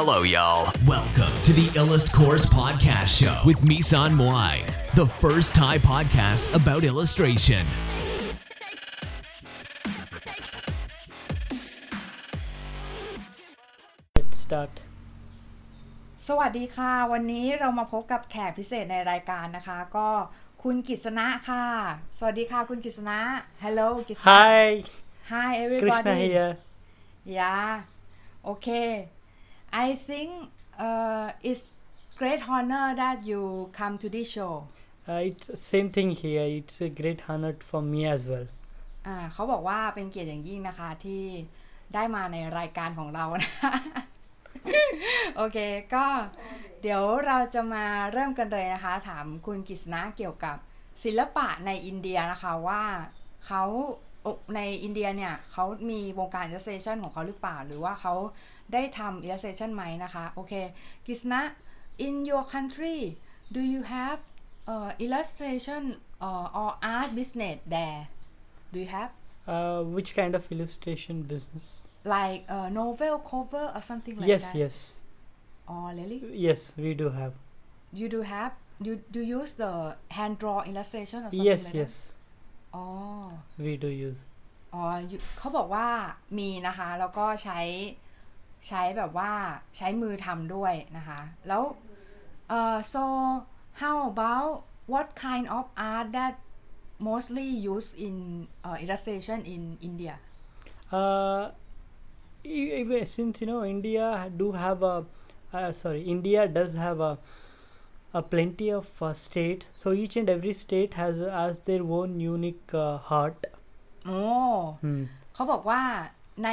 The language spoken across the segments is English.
Hello, y'all. Welcome to the Illust Course Podcast Show with Misan Moai, the first Thai podcast about illustration. สวัสดีค่ะ วันนี้เรามาพบกับแขกพิเศษในรายการนะคะ ก็คุณกฤษณะค่ะ Hello กฤษณะ Hi. Hi everybody. Krishna here. Yeah. Okay. I think uh, it's great honor that you come to this show Uh, it's same thing here. It's a great honor for me as well. อ่าเขาบอกว่าเป็นเกียรติอย่างยิ่งนะคะที่ได้มาในรายการของเรานะโอเคก็เดี๋ยวเราจะมาเริ่มกันเลยนะคะ ถามคุณกิษณะเกี่ยวกับศิลปะในอินเดียนะคะว่าเขาในอินเดียเนี่ยเขามีวงการ illustration ของเขาหรือเปล่า หรือว่าเขา ได้ทำ illustration ไหมนะคะ โอเคกิษณะ in your country do you have uh, illustration uh, or art business there do you have Uh, which kind of illustration business? like a novel cover or something like yes, that yes, oh really yes. We do have. you do have you do use the hand draw illustration or something Yes, like yes. that อ๋อ We do use. อ๋อ you- เขาบอกว่ามีนะคะ แล้วก็ใช้ ใช้แบบว่าใช้มือทำด้วยนะคะ แล้วเอ่อ so how about what kind of art that mostly used in uh, illustration in India Uh, e- even since you know India do have a uh, sorry India does have a a plenty of uh, states so each and every state has has their own unique uh, art โอ้ hmm. เขาบอกว่า ใน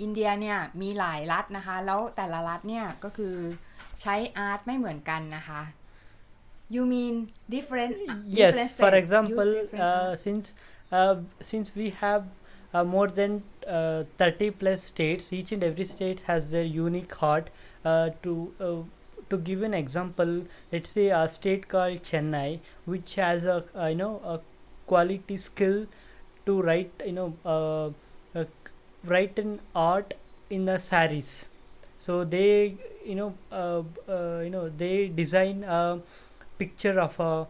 อินเดียเนี่ยมีหลายรัฐนะคะ แล้วแต่ละรัฐเนี่ยก็คือใช้อาร์ตไม่เหมือนกันนะคะ you mean different yes different for state example use different uh, art? since uh, since we have uh, more than uh, 30 plus states each and every state has their unique art uh, to uh, to give an example let's say a state called chennai which has a uh, you know a quality skill to write you know uh, uh, write an art in the saris so they you know uh, uh, you know they design a picture of a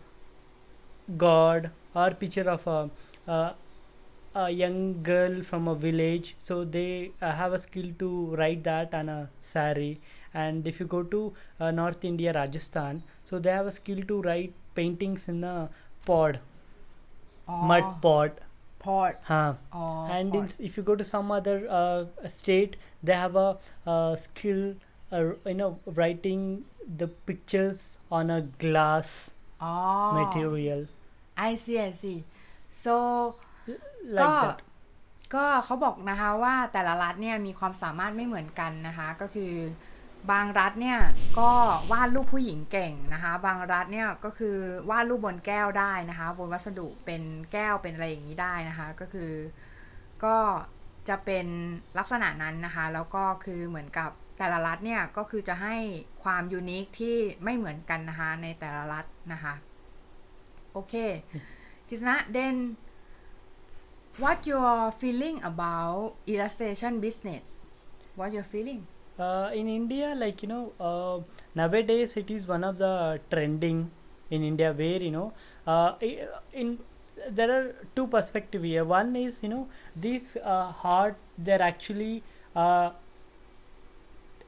god or picture of a, a, a young girl from a village. So they uh, have a skill to write that on a sari and if you go to uh, north india rajasthan so they have a skill to write paintings in a pod mud pod port huh. อ๋อ and in, port. if you go to some other uh, state they have a uh, skill uh, you know writing the pictures on a glass อ๋อ material I see I see so like ก็ that ก็เขาบอกนะคะว่าแต่ละรัฐเนี่ยมีความสามารถไม่เหมือนกันนะคะก็คือ บางรัฐเนี่ยก็วาดรูปผู้หญิงเก่งนะคะ บางรัฐเนี่ยก็คือวาดรูปบนแก้วได้นะคะ บนวัสดุเป็นแก้วเป็นอะไรอย่างนี้ได้นะคะ ก็คือก็จะเป็นลักษณะนั้นนะคะ แล้วก็คือเหมือนกับแต่ละรัฐเนี่ยก็คือจะให้ความยูนิคที่ไม่เหมือนกันนะคะในแต่ละรัฐนะคะโอเคกิษณะ then what your feeling about illustration business what your feeling uh, in india like you know uh, nowadays it is one of the trending in india where you know uh, in there are two perspective here. One is you know these uh, art they're actually uh,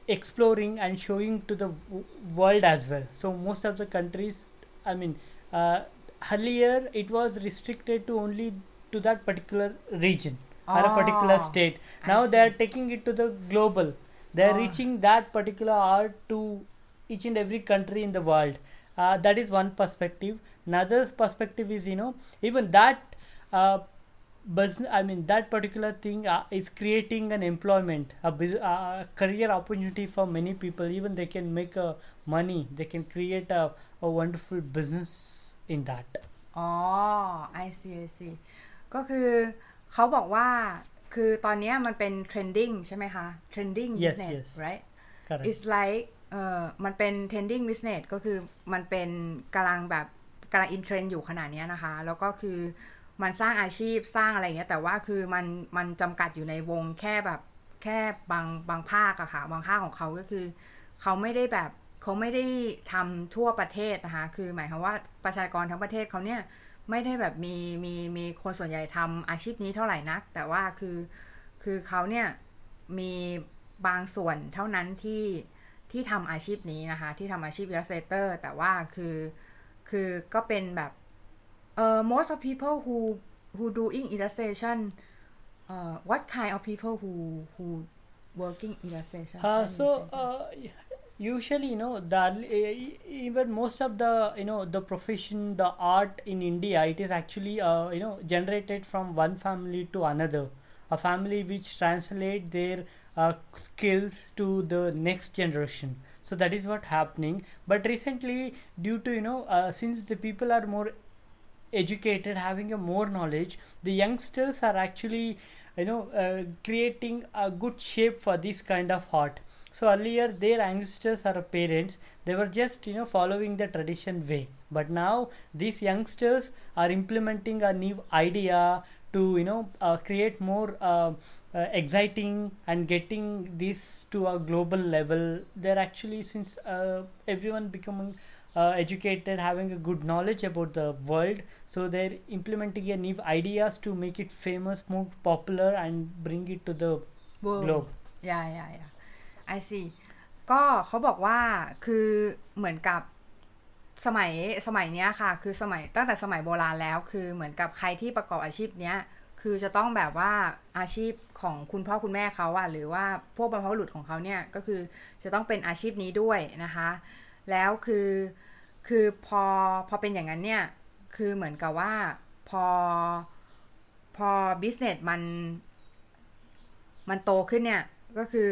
exploring and showing to the w- world as well. So most of the countries i mean uh, earlier it was restricted to only to that particular region or a particular Ah, state. Now they are taking it to the global they are Ah. reaching that particular art to each and every country in the world uh, that is one perspective another perspective is you know even that uh, business i mean that particular thing uh, is creating an employment a bus- uh, career opportunity for many people even they can make a money they can create a, a wonderful business in that อ๋อ I see I see ก็คือเขาบอกว่า คือตอนเนี้ยมันเป็น trending ใช่ไหมคะ trending Yes, business yes. right correct it's like เอ่อมันเป็น trending business ก็คือมันเป็นกำลังแบบกำลัง in trend อยู่ขนาดเนี้ยนะคะ แล้วก็คือมันสร้างอาชีพสร้างอะไรอย่างเงี้ย แต่ว่าคือมันมันจำกัดอยู่ในวงแค่แบบแค่บางบางภาคอะค่ะ บางภาคของเขาก็คือ เขาไม่ได้แบบเขาไม่ได้ทำทั่วประเทศนะคะ คือหมายความว่าประชากรทั้งประเทศเขาเนี่ย ไม่ได้แบบมีมีมีคนส่วนใหญ่ทำอาชีพนี้เท่าไหร่นัก แต่ว่าคือคือเขาเนี่ยมีบางส่วนเท่านั้นที่ที่ทำอาชีพนี้นะคะ ที่ทำอาชีพ illustrator แต่ว่าคือคือก็เป็นแบบเอ่อ most of people who who doing illustration uh, what kind of people who who working illustration Uh, Can you so say something? uh, usually, you know, the even most of the you know the profession, the art in India, it is actually uh, you know generated from one family to another, a family which translate their uh, skills to the next generation. So that is what happening. But recently, due to you know, uh, since the people are more educated having a more knowledge the youngsters are actually you know uh, creating a good shape for this kind of art so earlier their ancestors or parents. They were just you know following the tradition way. But now these youngsters are implementing a new idea to you know uh, create more uh, uh, exciting and getting this to a global level. They're actually since uh, everyone becoming uh, educated having a good knowledge about the world so they're implementing a new ideas to make it famous more popular and bring it to the Whoa. globe. Yeah yeah yeah. ายา I see ก็เขาบอกว่าคือเหมือนกับสมัยสมัยเนี้ยค่ะ คือสมัยตั้งแต่สมัยโบราณแล้ว คือเหมือนกับใครที่ประกอบอาชีพเนี้ยคือจะต้องแบบว่าอาชีพของคุณพ่อคุณแม่เขาอะหรือว่าพวกบรรพบุรุษของเขาเนี่ยก็คือจะต้องเป็นอาชีพนี้ด้วยนะคะ แล้วคือคือพอพอเป็นอย่างนั้นเนี่ยคือเหมือนกับว่าพอพอ business มันมันโตขึ้นเนี่ยก็คือ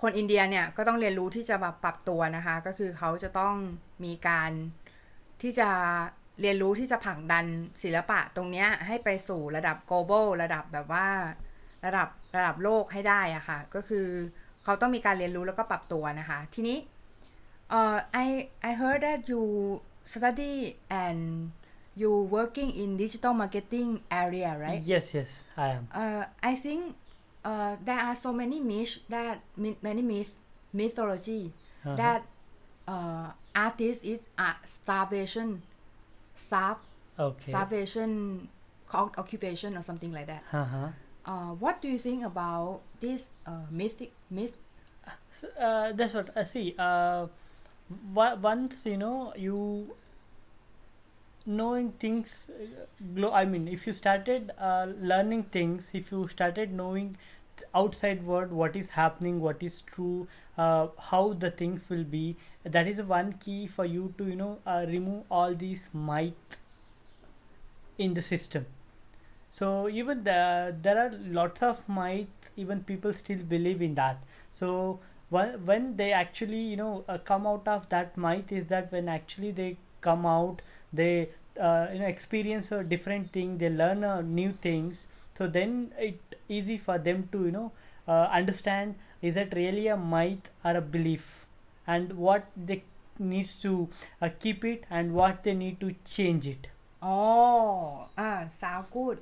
คนอินเดียเนี่ยก็ต้องเรียนรู้ที่จะแบบปรับตัวนะคะ ก็คือเขาจะต้องมีการที่จะเรียนรู้ที่จะผลักดันศิลปะตรงเนี้ยให้ไปสู่ระดับ global ระดับแบบว่าระดับระดับโลกให้ได้อะค่ะ ก็คือเขาต้องมีการเรียนรู้แล้วก็ปรับตัวนะคะ ทีนี้เอ่อ I I heard that you study and you working in digital marketing area right yes yes i am uh, I think uh, there are so many myths that many myths mythology Uh-huh. that uh, artist is a starvation starve okay starvation occupation or something like that. uh-huh. Uh, what do you think about this uh, mythic myth? Uh, that's what I see. Uh, once you know you knowing things, uh, I mean, if you started uh, learning things, if you started knowing outside world what is happening, what is true, uh, how the things will be, that is one key for you to you know uh, remove all these myth in the system. So even the, there are lots of myth even people still believe in that. So when, when they actually you know uh, come out of that myth is that when actually they come out they uh, you know experience a different thing they learn uh, new things so then it easy for them to you know uh, understand is that really a myth or a belief and what they needs to uh, keep it and what they need to change it Oh, ah, sound good.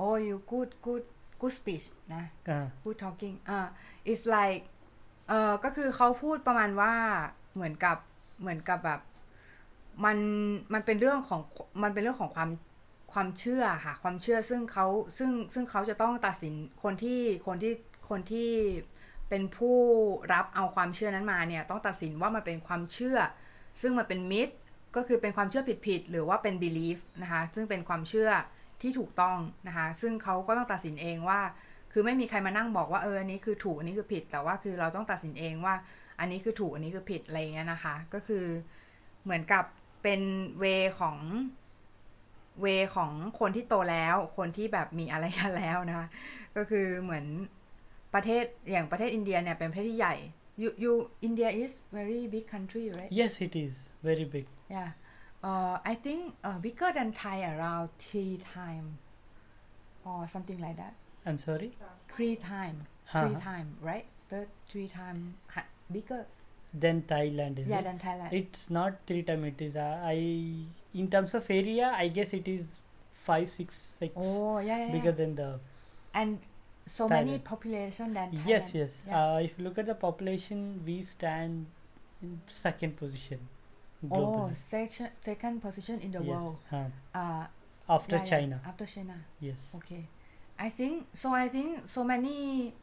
Oh, you good, good, good speech นะ uh, good talking อ่า it's like เอ่อก็คือเขาพูดประมาณว่าเหมือนกับเหมือนกับแบบ มันมันเป็นเรื่องของมันเป็นเรื่องของความความเชื่อค่ะความเชื่อซึ่งเขาซึ่งซึ่งเขาจะต้องตัดสินคนที่คนที่คนที่เป็นผู้รับเอาความเชื่อนั้นมาเนี่ยต้องตัดสินว่ามันเป็นความเชื่อ ซึ่งมันเป็นมิ t ก็คือเป็นความเชื่อผิดๆหรือว่าเป็น belief นะคะซึ่งเป็นความเชื่อที่ถูกต้องนะคะซึ่งเขาก็ต้องตัดสินเองว่า คือไม่มีใครมานั่งบอกว่าเอออันนี้คือถูกอันนี้คือผิด แต่ว่าคือเราต้องตัดสินเองว่า อันนี้คือถูกอันนี้คือผิดอะไรเงี้ยนะคะ ก็คือเหมือนกับ เป็นเวของเวของคนที่โตแล้ว คนที่แบบมีอะไรกันแล้วนะคะก็คือเหมือนประเทศอย่างประเทศอินเดียเนี่ยเป็นประเทศที่ใหญ่ you you India is very big country right yes it is very big yeah uh, I think uh, bigger than Thai around three time or something like that i'm sorry three time three Uh-huh. time right the three time ha- bigger then thailand is yeah it? than Thailand it's not three time it is uh, i in terms of area i guess it is five six six oh yeah, yeah, bigger yeah. than the and so many population than Thailand. Yes, yes. Yeah. Uh, if you look at the population, we stand in second position oh, globally. second position in the yes. world. huh. Uh, After yeah, yeah, China. After China. Yes. Okay. I think so. I think so many,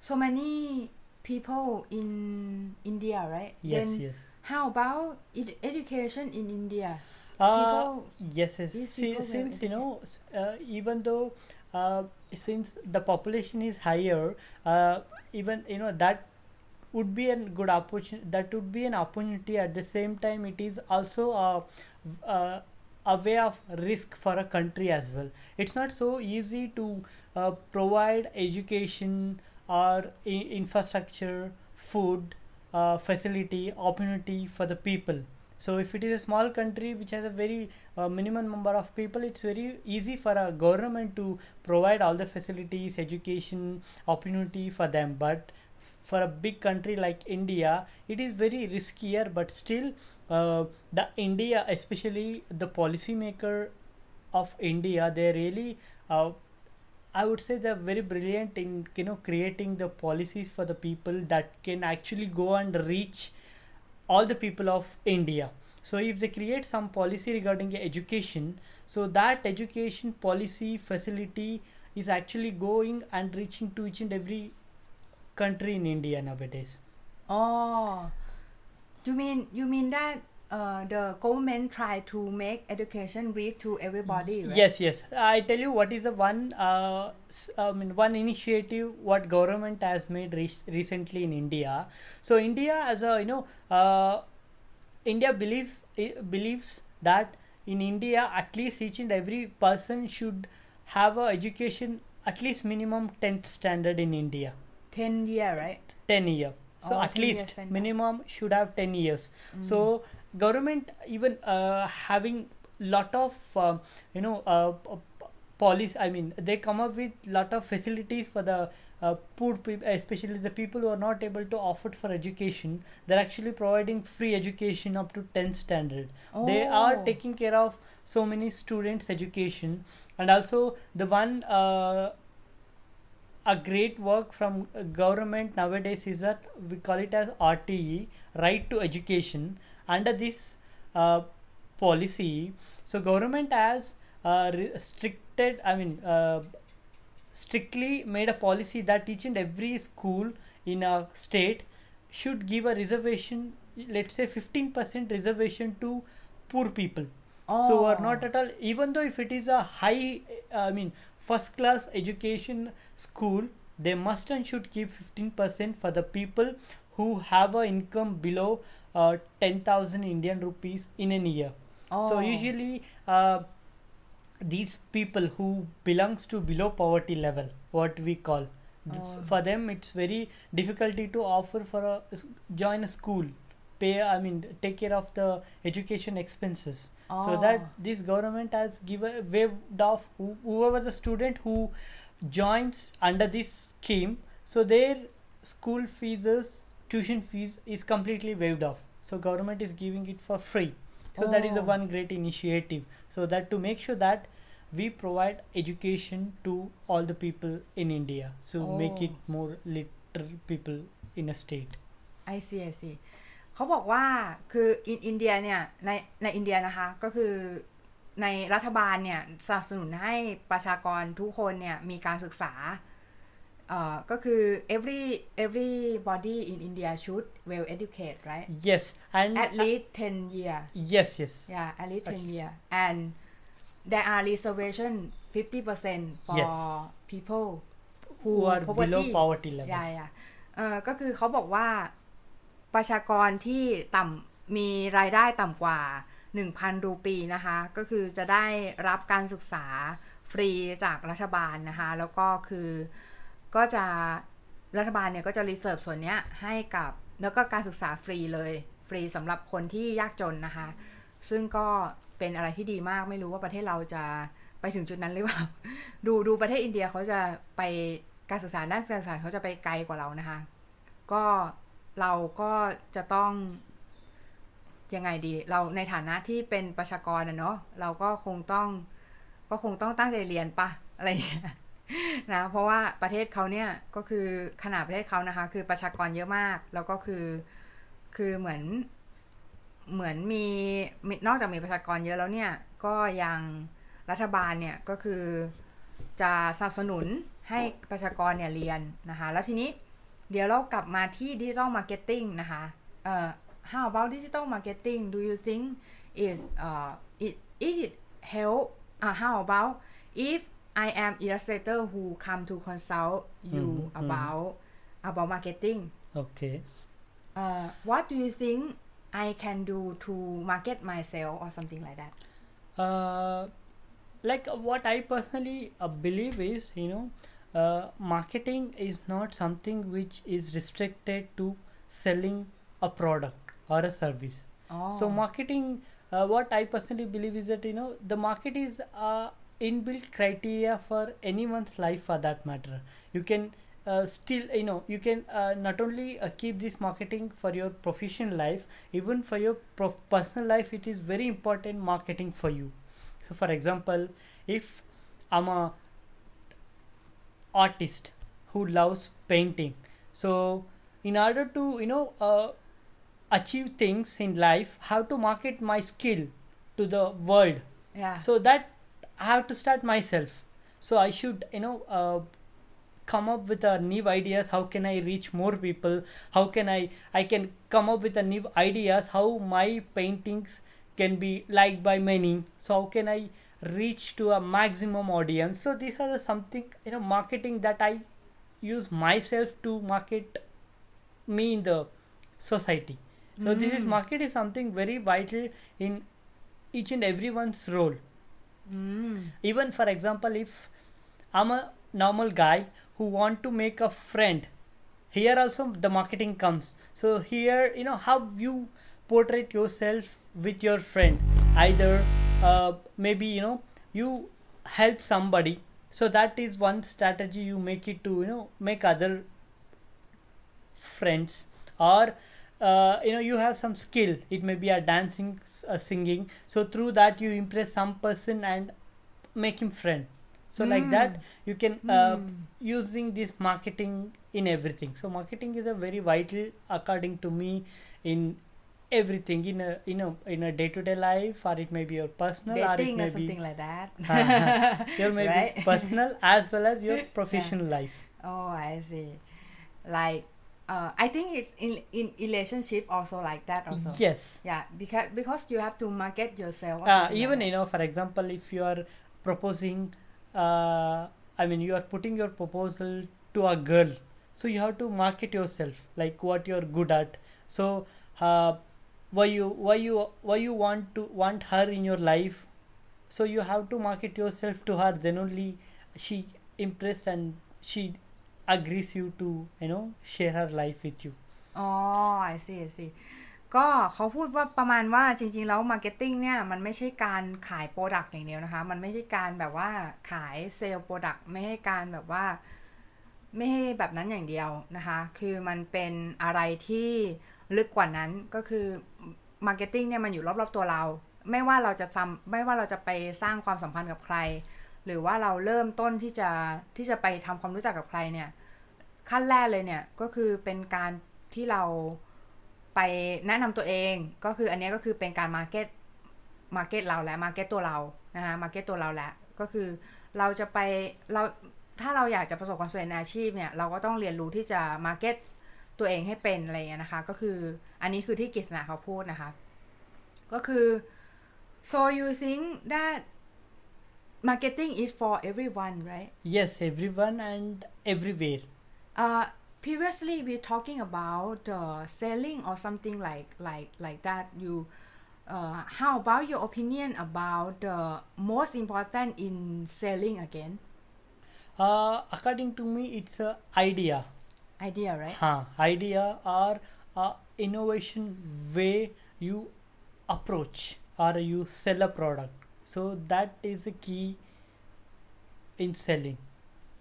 so many people in India, right? Yes, Then yes. how about ed- education in India? Uh, People, yes, yes. See, since you know, uh, even though uh, since the population is higher, uh, even you know that would be a good opportunity. That would be an opportunity. At the same time, it is also a, a, a way of risk for a country as well. It's not so easy to uh, provide education or infrastructure, food, uh, facility, opportunity for the people. So if it is a small country which has a very uh, minimum number of people, it's very easy for a government to provide all the facilities, education, opportunity for them. But for a big country like India, it is very riskier. But still, uh, the India, especially the policymaker of India, they really. Uh, I would say they're very brilliant in you know creating the policies for the people that can actually go and reach all the people of India. So if they create some policy regarding education, so that education policy facility is actually going and reaching to each and every country in India nowadays. oh, you mean you mean that uh, the government try to make education reach to everybody, right? Yes, yes. I tell you what is the one uh, I mean one initiative what government has made re- recently in India. So India as a you know uh, India believe i- believes that in India at least each and every person should have a education at least minimum 10th standard in India. Ten year, right? 10 year so Oh, at least minimum should have 10 years so government even uh, having lot of um you know uh, policy i mean they come up with lot of facilities for the uh, poor people especially the people who are not able to afford for education they're actually providing free education up to 10th standard they are Oh. taking care of so many students education and also the one uh, a great work from government nowadays is that we call it as RTE, right to education. Under this uh, policy, so government has uh, restricted, I mean, uh, strictly made a policy that each and every school in a state should give a reservation, let's say 15% reservation to poor people so are not Oh. at all even though if it is a high i mean first class education school they must and should keep 15% for the people who have a income below uh, 10000 indian rupees in a year so Oh. usually uh, these people who belongs to below poverty level what we call this, Oh. for them it's very difficulty to offer for a join a school pay i mean take care of the education expenses so that Oh. this government has given waived off who- whoever the student who joins under this scheme so their school fees is- tuition fees is completely waived off so government is giving it for free so that is the Oh. one great initiative so that to make sure that we provide education to all the people in india so make Oh. it more literate people in a state I see I see เขาบอกว่าคืออินอินเดียเนี่ยในในอินเดียนะคะ ก็คือในรัฐบาลเนี่ยสนับสนุนให้ประชากรทุกคนเนี่ยมีการศึกษา เอ่อก็คือ every everybody in India should well educate right yes and at least 10 year yes yes yeah at least 10 year and there are reservation 50% for Yes. people who are below poverty level ยายาเออก็คือเขาบอกว่าประชากรที่ต่ำมีรายได้ต่ำกว่า 1,000 รูปีนะคะ ก็คือจะได้รับการศึกษาฟรีจากรัฐบาลนะคะ แล้วก็คือ ก็จะรัฐบาลเนี่ยก็จะรีเซิร์ฟส่วนนี้ให้กับแล้วก็การศึกษาฟรีเลย ฟรีสำหรับคนที่ยากจนนะคะ ซึ่งก็เป็นอะไรที่ดีมากไม่รู้ว่าประเทศเราจะไปถึงจุดนั้นหรือเปล่า ดูดูประเทศอินเดียเขาจะไปการศึกษาด้านการศึกษาเขาจะไปไกลกว่าเรานะคะ ก็เราก็จะต้องยังไงดี เราในฐานะที่เป็นประชากรนะเนาะเราก็คงต้อง ก็คงต้องตั้งใจเรียนปะอะไรอย่างเงี้ย นะเพราะว่าประเทศเขาเนี่ยก็คือขนาดประเทศเขานะคะ คือประชากรเยอะมาก แล้วก็คือคือเหมือนเหมือนมีนอกจากมีประชากรเยอะแล้วเนี่ยก็ยังรัฐบาลเนี่ยก็คือจะสนับสนุนให้ประชากรเนี่ยเรียนนะคะ แล้วทีนี้เดี๋ยวเรากลับมาที่ดิจิตอลมาร์เก็ตติ้งนะคะเอ่อ how about digital marketing do you think is uh it is it help uh, how about if I am illustrator who come to consult you Mhm, mhm. about about marketing. Okay. Uh, what do you think I can do to market myself or something like that? Uh, like uh, what i personally uh, believe is you know uh, marketing is not something which is restricted to selling a product or a service. Oh. so marketing uh, what i personally believe is that you know the market is uh, inbuilt criteria for anyone's life for that matter. You can uh, still you know you can uh, not only uh, keep this marketing for your professional life even for your prof- personal life it is very important marketing for you. So for example if i'm a artist who loves painting so in order to you know uh, achieve things in life how to market my skill to the world? Yeah. So that i have to start myself. So i should you know uh, come up with a new ideas. How can i reach more people? How can i i can come up with a new ideas. How my paintings can be liked by many. So how can i reach to a maximum audience? So these are something you know marketing that i use myself to market me in the society. So this is market is something very vital in each and everyone's role mm. even for example if i'm a normal guy who want to make a friend here also the marketing comes. So here you know how you portray yourself with your friend. Either uh, maybe you know you help somebody. So that is one strategy you make it to you know make other friends. Or uh, you know you have some skill. It may be a dancing a singing. So through that you impress some person and make him friend. So like that you can uh, using this marketing in everything. So marketing is a very vital according to me in everything. In a in a in a day-to-day life or it may be your personal or it dating may or be something like that. Your maybe Right? personal as well as your professional life. Oh, I see. Like, uh, I think it's in in relationship also like that also. yes Yeah, because because you have to market yourself. uh, even like you know for example if you are proposing uh, i mean you are putting your proposal to a girl so you have to market yourself like what you're good at so uh, why you why you why you want to want her in your life so you have to market yourself to her then only she impressed and she agrees you to you know share her life with you อ๋อ I see I see ก็เขาพูดว่าประมาณว่าจริง ๆ แล้วมาร์เก็ตติ้งเนี่ยมันไม่ใช่การขายโปรดักต์อย่างเดียวนะคะ มันไม่ใช่การแบบว่าขายเซลล์โปรดักต์ไม่ให้การแบบว่า ไม่ให้แบบนั้นอย่างเดียวนะคะ คือมันเป็นอะไรที่ลึกกว่านั้นก็คือมาร์เก็ตติ้งเนี่ยมันอยู่รอบๆตัวเรา ไม่ว่าเราจะทำไม่ว่าเราจะไปสร้างความสัมพันธ์กับใคร หรือว่าเราเริ่มต้นที่จะที่จะไปทำความรู้จักกับใครเนี่ย ขั้นแรกเลยเนี่ยก็คือเป็นการที่เราไปแนะนำตัวเอง ก็คืออันนี้ก็คือเป็นการมาร์เก็ตมาร์เก็ตเราและมาร์เก็ตตัวเรานะคะมาร์เก็ตตัวเราแหล้วก็คือเราจะไปเราถ้าเราอยากจะประสบความสำเร็จในอาชีพเนี่ยเราก็ต้องเรียนรู้ที่จะมาร์เก็ตตัวเองให้เป็นอะไรเงี้ยนะคะ ก็คืออันนี้คือที่กฤษณาเขาพูดนะคะ ก็คือ so you think that marketing is for everyone right yes everyone and everywhere Uh, previously we are talking about uh, selling or something like like like that. You, uh, how about your opinion about the most important in selling again? uh, according to me it's a idea Idea, right? huh, idea or uh, innovation way you approach or you sell a product so that is a key in selling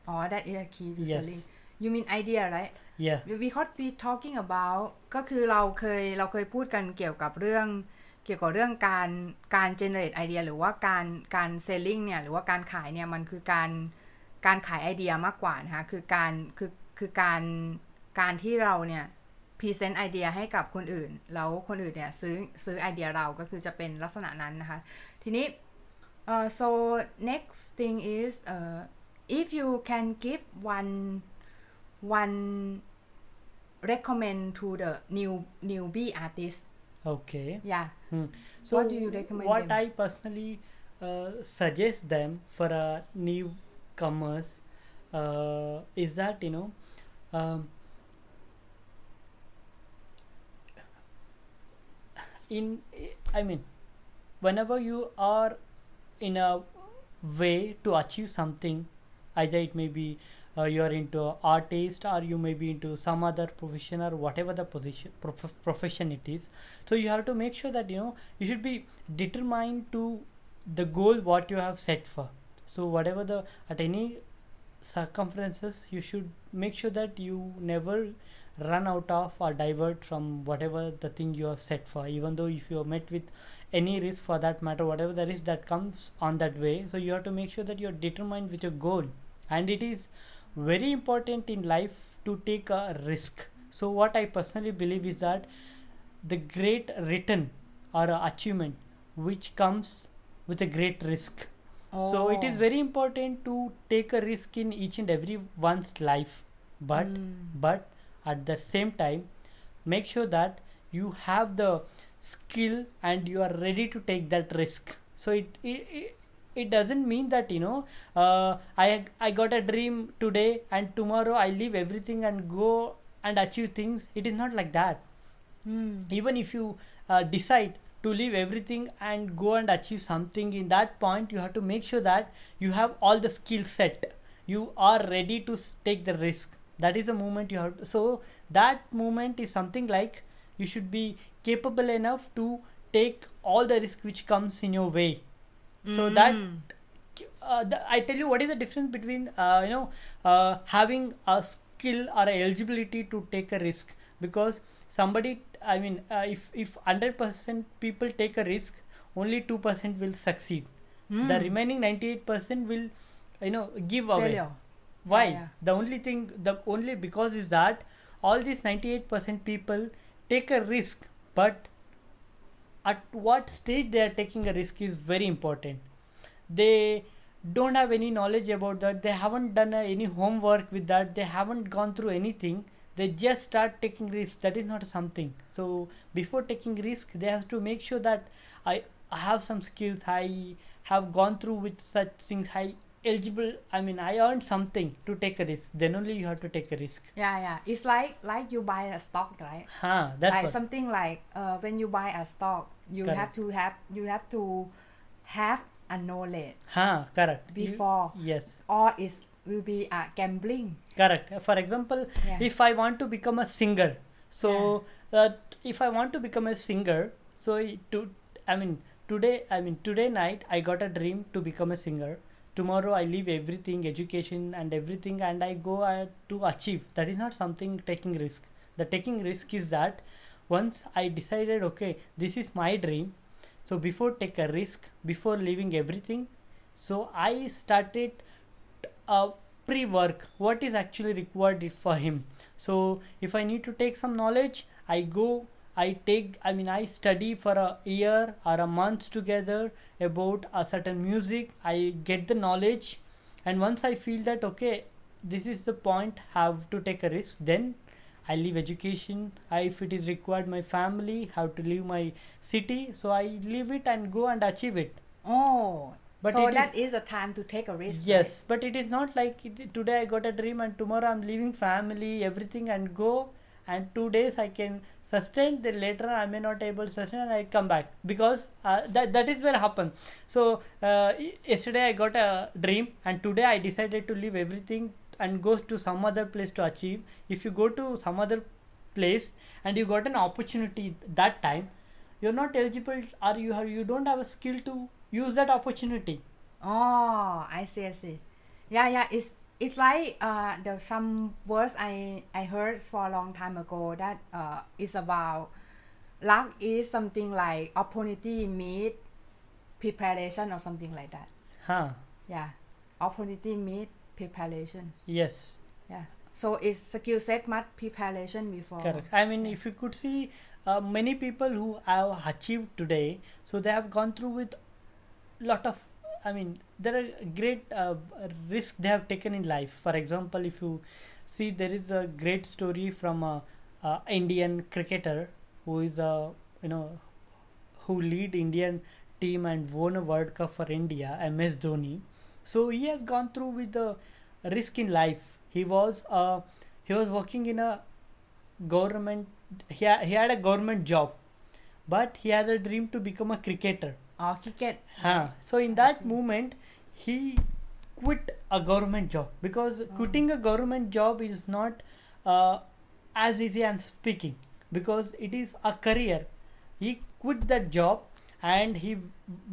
Oh, that is a key to Yes. selling. You mean idea, right? yeah because we talking about ก็คือเราเคยเราเคยพูดกันเกี่ยวกับเรื่องเกี่ยวกับเรื่องการการ generate idea หรือว่าการการ selling เนี่ยหรือว่าการขายเนี่ยมันคือการการขายไอเดียมากกว่านะคะคือการคือคือการการที่เราเนี่ยพรีเซนต์ไอเดียให้กับคนอื่น แล้วคนอื่นเนี่ยซื้อซื้อไอเดียเราก็คือจะเป็นลักษณะนั้นนะคะ ทีนี้ uh, so next thing is uh, if you can give one one recommend to the new newbie artist okay yeah Hmm. So What do you recommend What them? I personally uh, suggest them for a newcomers uh, is that you know um, in I mean whenever you are in a way to achieve something. Either it may be uh, you are into artist or you may be into some other profession or whatever the position prof- profession it is. So you have to make sure that you know you should be determined to the goal what you have set for. So whatever the at any circumferences you should make sure that you never run out of or divert from whatever the thing you have set for. Even though if you are met with any risk for that matter whatever the risk that comes on that way. So you have to make sure that you are determined with your goal. And it is very important in life to take a risk. So what i personally believe is that the great return or achievement which comes with a great risk. So it is Oh. very important to take a risk in each and every one's life. But hmm. but at the same time make sure that you have the skill and you are ready to take that risk. So it it, it, it doesn't mean that you know uh, i i got a dream today and tomorrow i leave everything and go and achieve things. It is not like that. Hmm. even if you uh, decide to leave everything and go and achieve something in that point you have to make sure that you have all the skill set. You are ready to take the risk. That is the moment you have to, so that moment is something like you should be capable enough to take all the risk which comes in your way. So that uh, the, I tell you what is the difference between uh, you know uh, having a skill or eligibility to take a risk? Because somebody I mean uh, if if hundred percent people take a risk only two percent will succeed. The remaining ninety eight percent will you know give away. Failure. why? Yeah. the only thing the only because is that all these 98% people take a risk but at what stage they are taking a risk is very important. They don't have any knowledge about that. They haven't done uh, any homework with that. They haven't gone through anything. They just start taking risk that is not something. So before taking risk they have to make sure that i have some skills. I have gone through with such things. I eligible i mean i earned something to take a risk then only you have to take a risk Yeah, yeah. It's like like you buy a stock, right? huh that's like what something like uh, when you buy a stock, you Correct. have to have you have to have a knowledge huh correct You- before, yes or it will be a gambling. correct for example Yeah. if i want to become a singer so uh, if i want to become a singer so to i mean today i mean today night i got a dream to become a singer tomorrow i leave everything education and everything and i go uh, to achieve. That is not something taking risk. The taking risk is that once i decided okay this is my dream so before take a risk before leaving everything so i started uh, pre-work. What is actually required for him? So if i need to take some knowledge i go i take i mean i study for a year or a month together about a certain music i get the knowledge and once i feel that okay this is the point have to take a risk then i leave education I, if it is required my family have to leave my city so i leave it and go and achieve it Oh, But so that is a time to take a risk. yes but it is not like it, today i got a dream and tomorrow i'm leaving family everything and go and two days i can sustain then later i may not able to sustain and i come back because uh, that that is where happen so uh, yesterday i got a dream and today i decided to leave everything and go to some other place to achieve if you go to some other place and you got an opportunity that time you're not eligible or you have you don't have a skill to use that opportunity Oh, I see, I see. Yeah, yeah. It's it's like uh the some words I I heard for a long time ago that uh is about luck is something like opportunity meet preparation or something like that. huh Yeah, opportunity meet preparation yes yeah so is skill set must preparation before Correct. I mean, if you could see uh, many people who have achieved today, so they have gone through with lot of. I mean, there are great uh, risk they have taken in life. For example, if you see, there is a great story from a, a Indian cricketer who is a you know who lead Indian team and won a World Cup for India, MS Dhoni. So he has gone through with the risk in life. He was uh, he was working in a government. He, ha- he had a government job, but he had a dream to become a cricketer. Oh cricket Huh. So in that moment, he quit a government job because quitting a government job is not uh, as easy as speaking because it is a career. He quit that job and he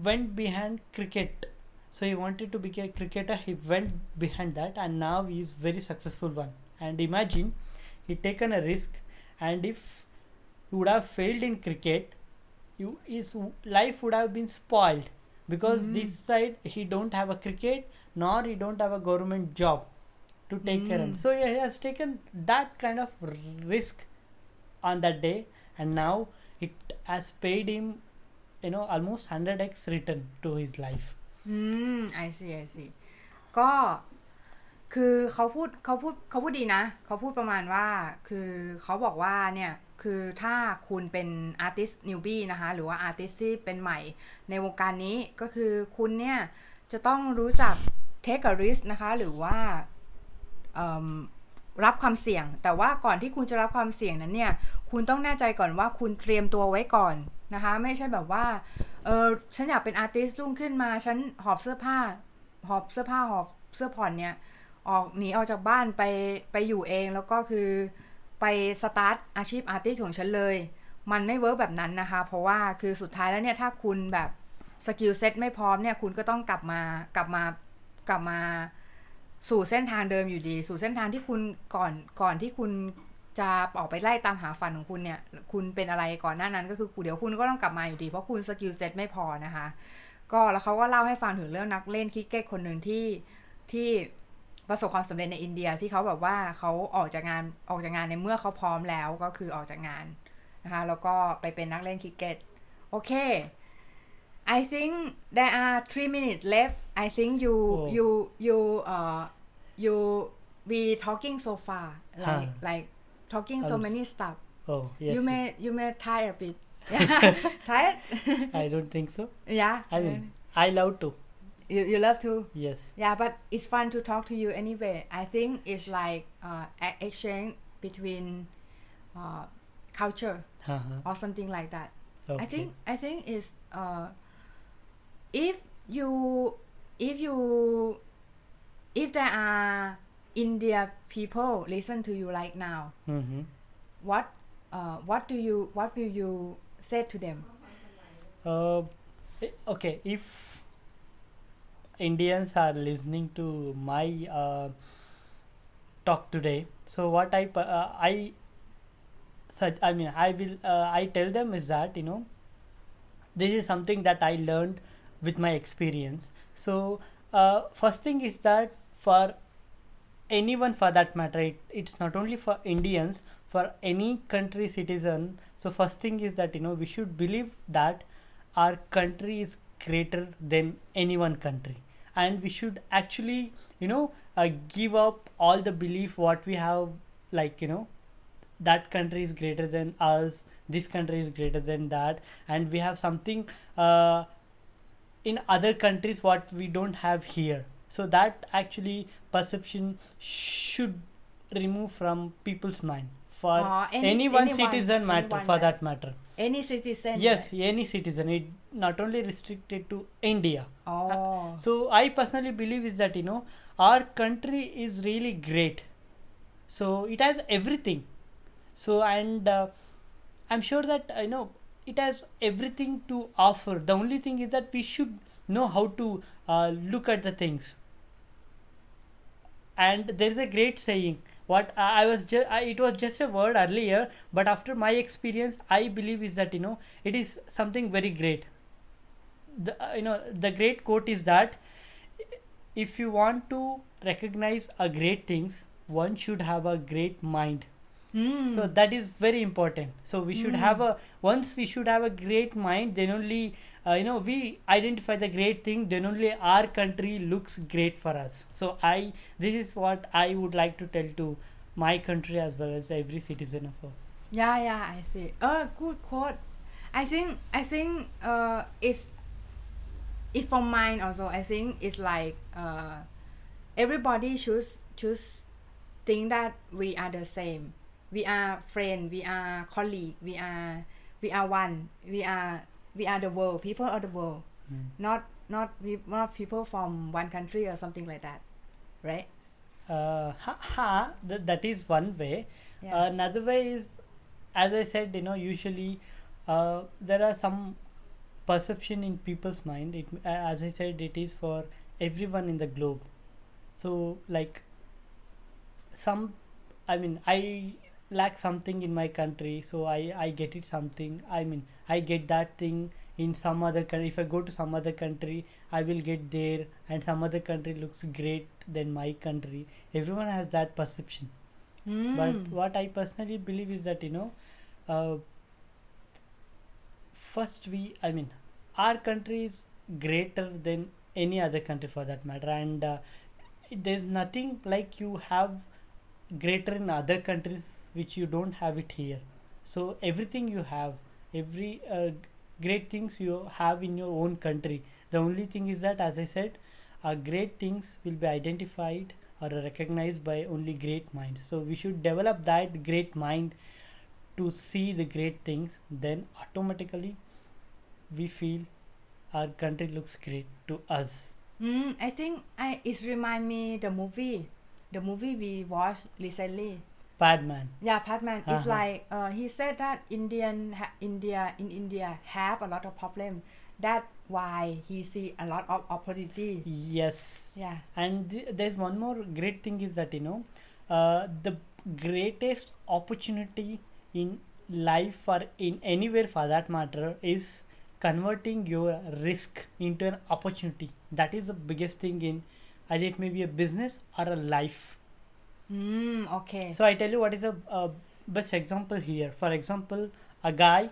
went behind cricket. So he wanted to be a cricketer. He went behind that and now he is very successful one. And imagine he taken a risk and if he would have failed in cricket, you his life would have been spoiled because this side he don't have a cricket nor he don't have a government job to take care of so he has taken that kind of r- risk on that day and now it has paid him you know almost 100x return to his life อืม I see I see ก็คือเขาพูดเขาพูดเขาพูดดีนะ เขาพูดประมาณว่า คือเขาบอกว่าเนี่ย คือถ้าคุณเป็นอาร์ติสต์นิวบี้นะคะ หรือว่าอาร์ติสที่เป็นใหม่ในวงการนี้ก็คือคุณเนี่ย จะต้องรู้จัก take a risk นะคะ หรือว่ารับความเสี่ยง แต่ว่าก่อนที่คุณจะรับความเสี่ยงนั้นเนี่ย คุณต้องแน่ใจก่อนว่าคุณเตรียมตัวไว้ก่อนนะคะ ไม่ใช่แบบว่า เออฉันอยากเป็นอาร์ติสต์รุ่งขึ้นมา ฉันหอบเสื้อผ้า หอบเสื้อผ้าหอบเสื้อผ่อนเนี่ย ออกหนีออกจากบ้านไปไปอยู่เองแล้วก็คือ ไปสตาร์ทอาชีพอาร์ติสของฉันเลย มันไม่เวิร์กแบบนั้นนะคะ เพราะว่าคือสุดท้ายแล้วเนี่ยถ้าคุณแบบสกิลเซ็ตไม่พร้อมเนี่ยคุณก็ต้องกลับมากลับมากลับมาสู่เส้นทางเดิมอยู่ดี สู่เส้นทางที่คุณก่อนก่อนที่คุณจะออกไปไล่ตามหาฝันของคุณเนี่ย คุณเป็นอะไรก่อนหน้านั้นก็คือเดี๋ยวคุณก็ต้องกลับมาอยู่ดี เพราะคุณสกิลเซ็ตไม่พอนะคะ ก็แล้วเขาก็เล่าให้ฟังถึงเรื่องนักเล่นคิกเก็ตคนหนึ่งที่ที่ ประสบความสำเร็จในอินเดียที่เขาแบบว่าเขาออกจากงานออกจากงานในเมื่อเขาพร้อมแล้วก็คือออกจากงานนะคะแล้วก็ไปเป็นนักเล่นคริกเก็ตโอเค I think there are three minutes left I think you Oh. you you uh you we talking so far like Huh. like talking so Um, many stuff oh yes you may you may tire a bit tired i don't think so yeah i mean i love to you, you love to yes yeah but it's fun to talk to you anyway i think it's like uh, exchange between uh, culture uh-huh. or something like that okay. i think i think is uh, if you if you if there are india people listen to you right now mm-hmm. what uh, what do you what will you say to them Uh, eh, okay, if Indians are listening to my uh, talk today, so what I uh, I such I mean I will uh, I tell them is that you know this is something that I learned with my experience. So uh, first thing is that for anyone for that matter it, it's not only for indians for any country citizen. So first thing is that you know we should believe that our country is greater than any one country and we should actually you know uh, give up all the belief what we have like you know that country is greater than us this country is greater than that and we have something uh, in other countries what we don't have here. So that actually perception should remove from people's mind for Or any- any, one anyone- citizen matter anyone, for that matter any citizen yes any citizen. It not only restricted to india. Oh. So i personally believe is that you know our country is really great. So it has everything. So and uh, i'm sure that i know it has everything to offer. The only thing is that we should know how to uh, look at the things. And there is a great saying what i was just it was just a word earlier but after my experience i believe is that you know it is something very great. The uh, you know the great quote is that if you want to recognize a great things one should have a great mind. Hmm. so that is very important. So we should have a once we should have a great mind then only uh, you know we identify the great thing then only our country looks great for us so i this is what i would like to tell to my country as well as every citizen of our Yeah, yeah, I see. Uh, good quote. I think I think uh it's it's for mine also. I think it's like uh everybody should should think that we are the same. We are friend. We are colleague. We are we are one. We are we are the world. People of the world. Not not we not people from one country or something like that, right? uh, ha, ha th- that is one way Yeah. another way is as i said you know usually uh, there are some perception in people's mind it uh, as i said it is for everyone in the globe so like some i mean i lack something in my country so i i get it something. I mean i get that thing in some other country if i go to some other country i will get there and some other country looks great than my country. Everyone has that perception. Mm. but what i personally believe is that you know uh, first we i mean our country is greater than any other country for that matter. And uh, there's nothing like you have greater in other countries which you don't have it here. So everything you have every uh, great things you have in your own country. The only thing is that as i said uh, great things will be identified or recognized by only great minds. So we should develop that great mind to see the great things then automatically we feel our country looks great to us. Mm, I think I it remind me the movie, the movie we watched recently. Padman. Yeah, Padman. It's Uh-huh. like uh, he said that Indian ha- India in India have a lot of problem. That why he see a lot of opportunity. Yes. Yeah. And th- there's one more great thing is that you know, uh, the greatest opportunity in life or in anywhere for that matter is converting your risk into an opportunity. That is the biggest thing in either it may be a business or a life. Mm, okay. So I tell you what is a, a best example here. For example, a guy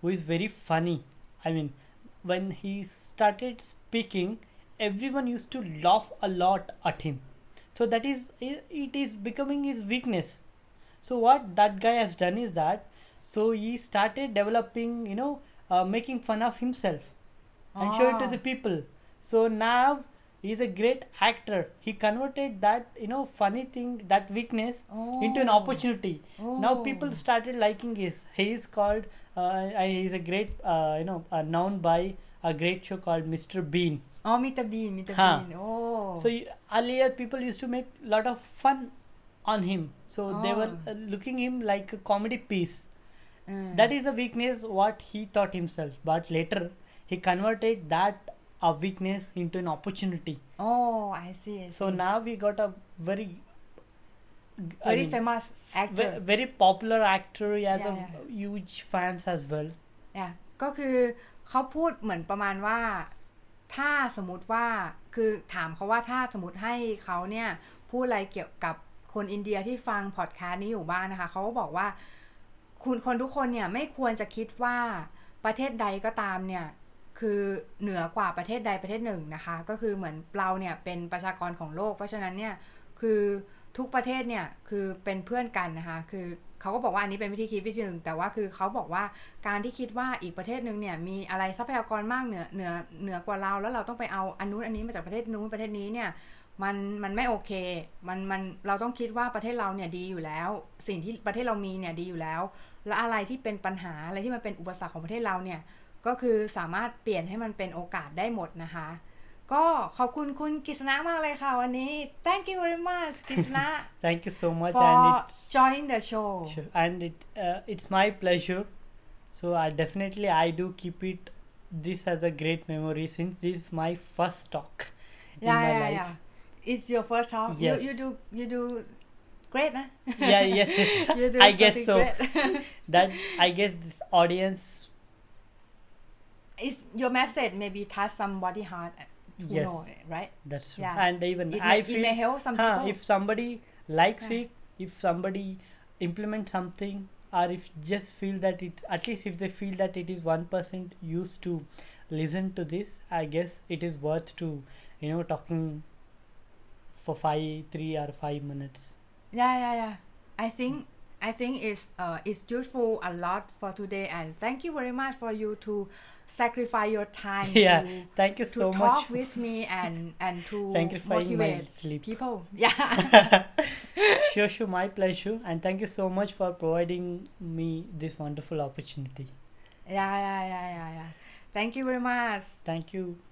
who is very funny. I mean, when he started speaking, everyone used to laugh a lot at him. So that is it is becoming his weakness. So what that guy has done is that so he started developing, you know, uh, making fun of himself and show it to Ah. the people. So now he's a great actor. He converted that you know funny thing, that weakness, into an Oh. opportunity. Now people Oh. started liking his. He is called. Uh, he's a great, uh, you know, uh, known by a great show called Mr. Bean. Oh, Mr. Bean, Mr. Huh. Bean. Oh. So earlier people used to make lot of fun on him. So they were Oh. uh, looking him like a comedy piece. Mm. That is a weakness what he thought himself. But later he converted that a weakness into an opportunity. Oh, I see. I So see. now we got a very I very mean, famous actor. ve- very popular actor. He has Yeah, a yeah. huge fans as well. yeah. ก็คือเขาพูดเหมือนประมาณว่า ถ้าสมมติว่าคือถามเขาว่าถ้าสมมติให้เขาเนี่ย พูดอะไรเกี่ยวกับคนอินเดียที่ฟังพอดแคสต์นี้อยู่บ้างนะคะ เขาก็บอกว่า คุณคนทุกคนเนี่ยไม่ควรจะคิดว่าประเทศใดก็ตามเนี่ย คือเหนือกว่าประเทศใดประเทศหนึ่งนะคะ ก็คือเหมือนเราเนี่ยเป็นประชากรของโลก เพราะฉะนั้นเนี่ยคือทุกประเทศเนี่ยคือเป็นเพื่อนกันนะคะ คือเขาก็บอกว่าอันนี้เป็นวิธีคิดวิธีหนึ่งแต่ว่าคือเขาบอกว่าการที่คิดว่าอีกประเทศหนึ่งเนี่ยมีอะไรทรัพยากรมากเหนือเหนือเหนือกว่าเราแล้วเราต้องไปเอาอันนู้นอันนี้มาจากประเทศนู้นประเทศนี้เนี่ยมันมันไม่โอเค มันมันเราต้องคิดว่าประเทศเราเนี่ยดีอยู่แล้ว สิ่งที่ประเทศเรามีเนี่ยดีอยู่แล้ว และอะไรที่เป็นปัญหาอะไรที่มันเป็นอุปสรรคของประเทศเราเนี่ย ก็คือสามารถเปลี่ยนให้มันเป็นโอกาสได้หมดนะคะ ก็ขอบคุณคุณกฤษณะมากเลยค่ะวันนี้ thank you very much กฤษณะ Thank you so much, for and it's joining the show Sure. and it uh, it's my pleasure so i definitely i do keep it this as a great memory since this is my first talk in yeah my yeah life yeah it's your first talk you Yes. you do you do great นะ yeah yes, yes. you do i guess so something great. that i guess this audience is your message maybe touch somebody heart who Yes. know it, right That's true. Yeah. And even it I may, it feel may help some huh, if somebody likes Yeah. it, if somebody implement something, or if just feel that it, at least if they feel that it is one percent used to listen to this, I guess it is worth to, you know, talking for five, three or five minutes. yeah yeah yeah i think i think it's uh it's useful a lot for today and thank you very much for you to sacrifice your time yeah, to, thank you so to so talk much. with me and and to Sacrificing my motivate people yeah sure, sure, my pleasure, and thank you so much for providing me this wonderful opportunity. yeah yeah yeah yeah yeah thank you very much Thank you.